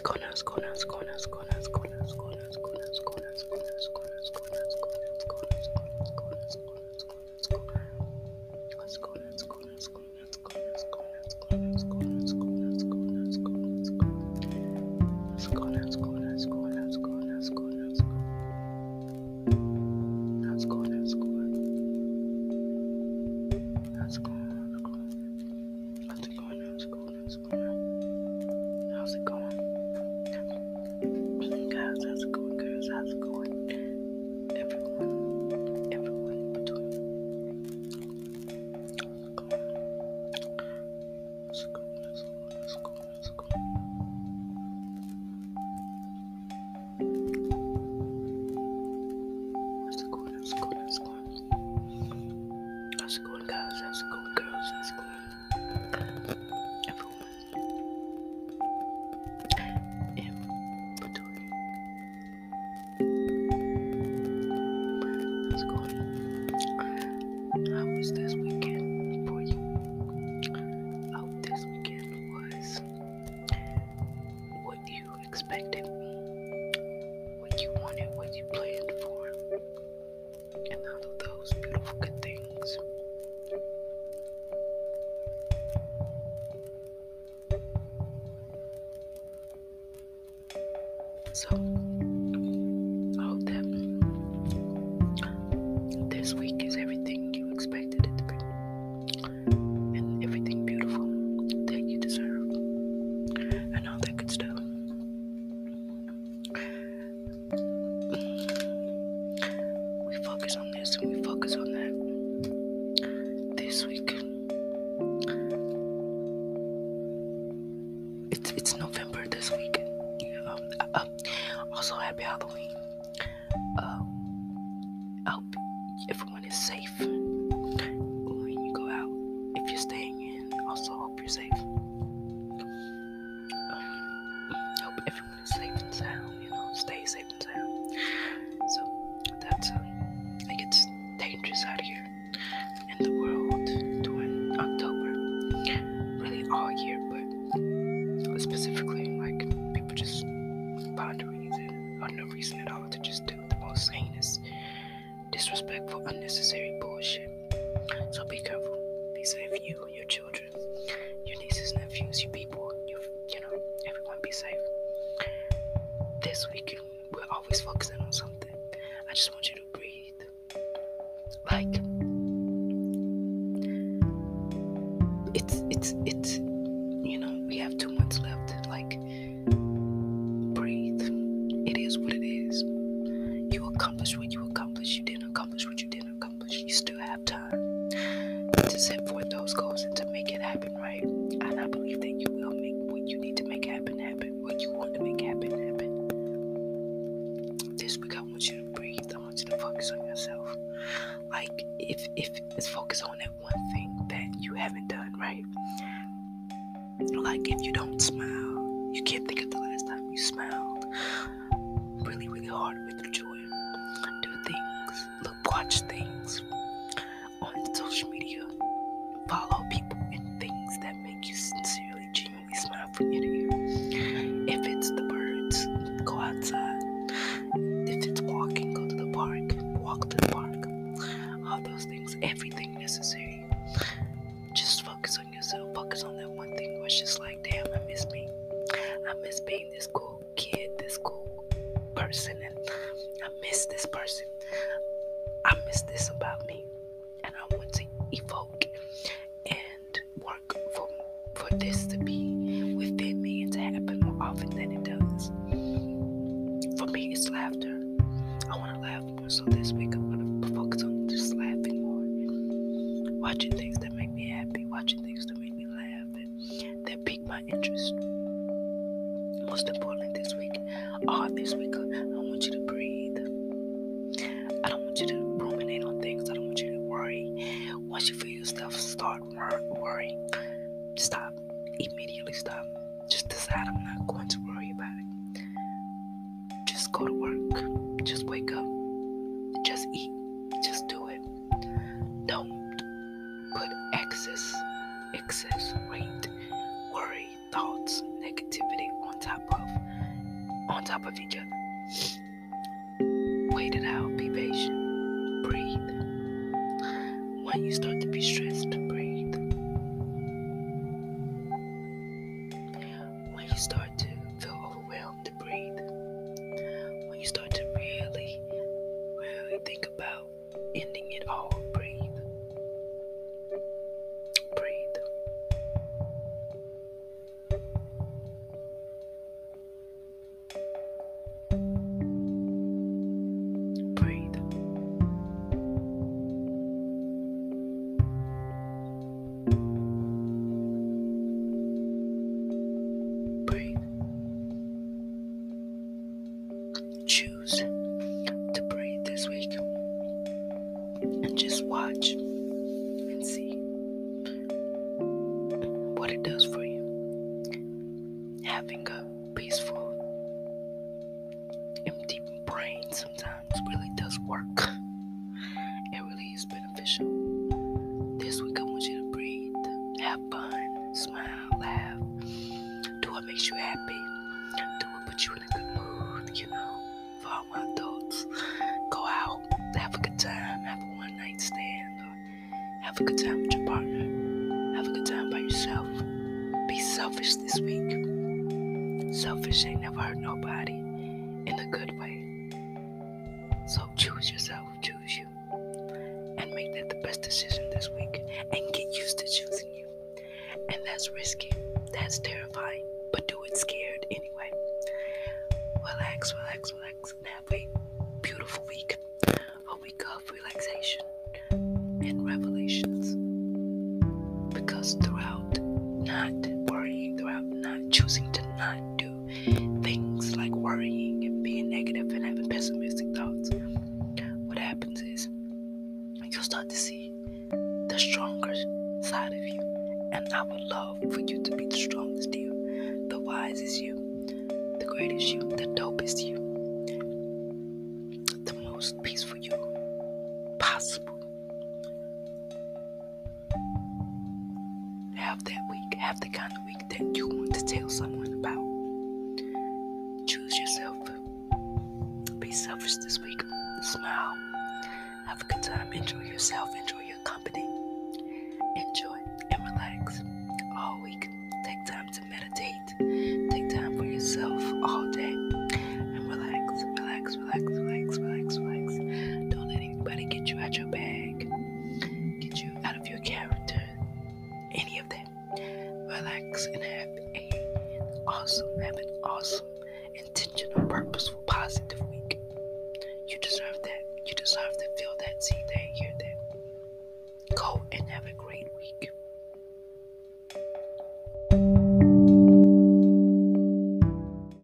conas, conas, conas, conas, conas, conas. everyone. Let's go. Let's go, let's go, let's go. Let's go, let's go, let's go. So I hope that this week is everything you expected it to be and everything beautiful that you deserve and all that good stuff. We focus on this and we focus on that this week. It's it's November this week um, uh, uh, also happy Halloween. Um, I hope everyone is safe. to just do the most heinous, disrespectful, unnecessary bullshit. So be careful. Be safe, you, and your children, your nieces, nephews, your people, your, you know, everyone be safe. This week, we're always focusing on something. I just want you to time to set forth those goals and to make it happen, right? And I believe that you will make what you need to make happen happen, what you want to make happen happen. This week, I want you to breathe. I want you to focus on yourself. Like, if if it's focus on that one thing that you haven't done, right? Like, if you don't smile, you can't think of the last time you smiled this cool kid, this cool person, and I miss this person. I miss this about me, and I want to evoke and work for for this to be within me and to happen more often than it does. For me, it's laughter. I want to laugh more, so this week top of each other. Wait it out, be patient, breathe. When you start to be stressed, Having a peaceful, empty brain sometimes really does work. It really is beneficial. This week, I want you to breathe, have fun, smile, laugh, do what makes you happy, do what puts you in a good mood, you know, for all my adults. Go out, have a good time, have a one night stand, or have a good time with your partner, have a good time by yourself. Be selfish this week. Selfish ain't never hurt nobody in a good way. So choose yourself, choose you, and make that the best decision this week. And get used to choosing you. And that's risky, that's terrifying, but do it scared anyway. Relax, relax, relax, and have a beautiful week. A week of relaxation and revelations. The stronger side of you. And I would love for you to be the strongest you, the wisest you, the greatest you, the dopest you, the most peaceful you possible. Have that week, have the kind of week that you want to tell someone about. Choose yourself. Be selfish this week. Smile. Have a good time. Enjoy yourself. Enjoy awesome, have an awesome, intentional, purposeful, positive week. You deserve that. You deserve to feel that, see that, hear that. Go and have a great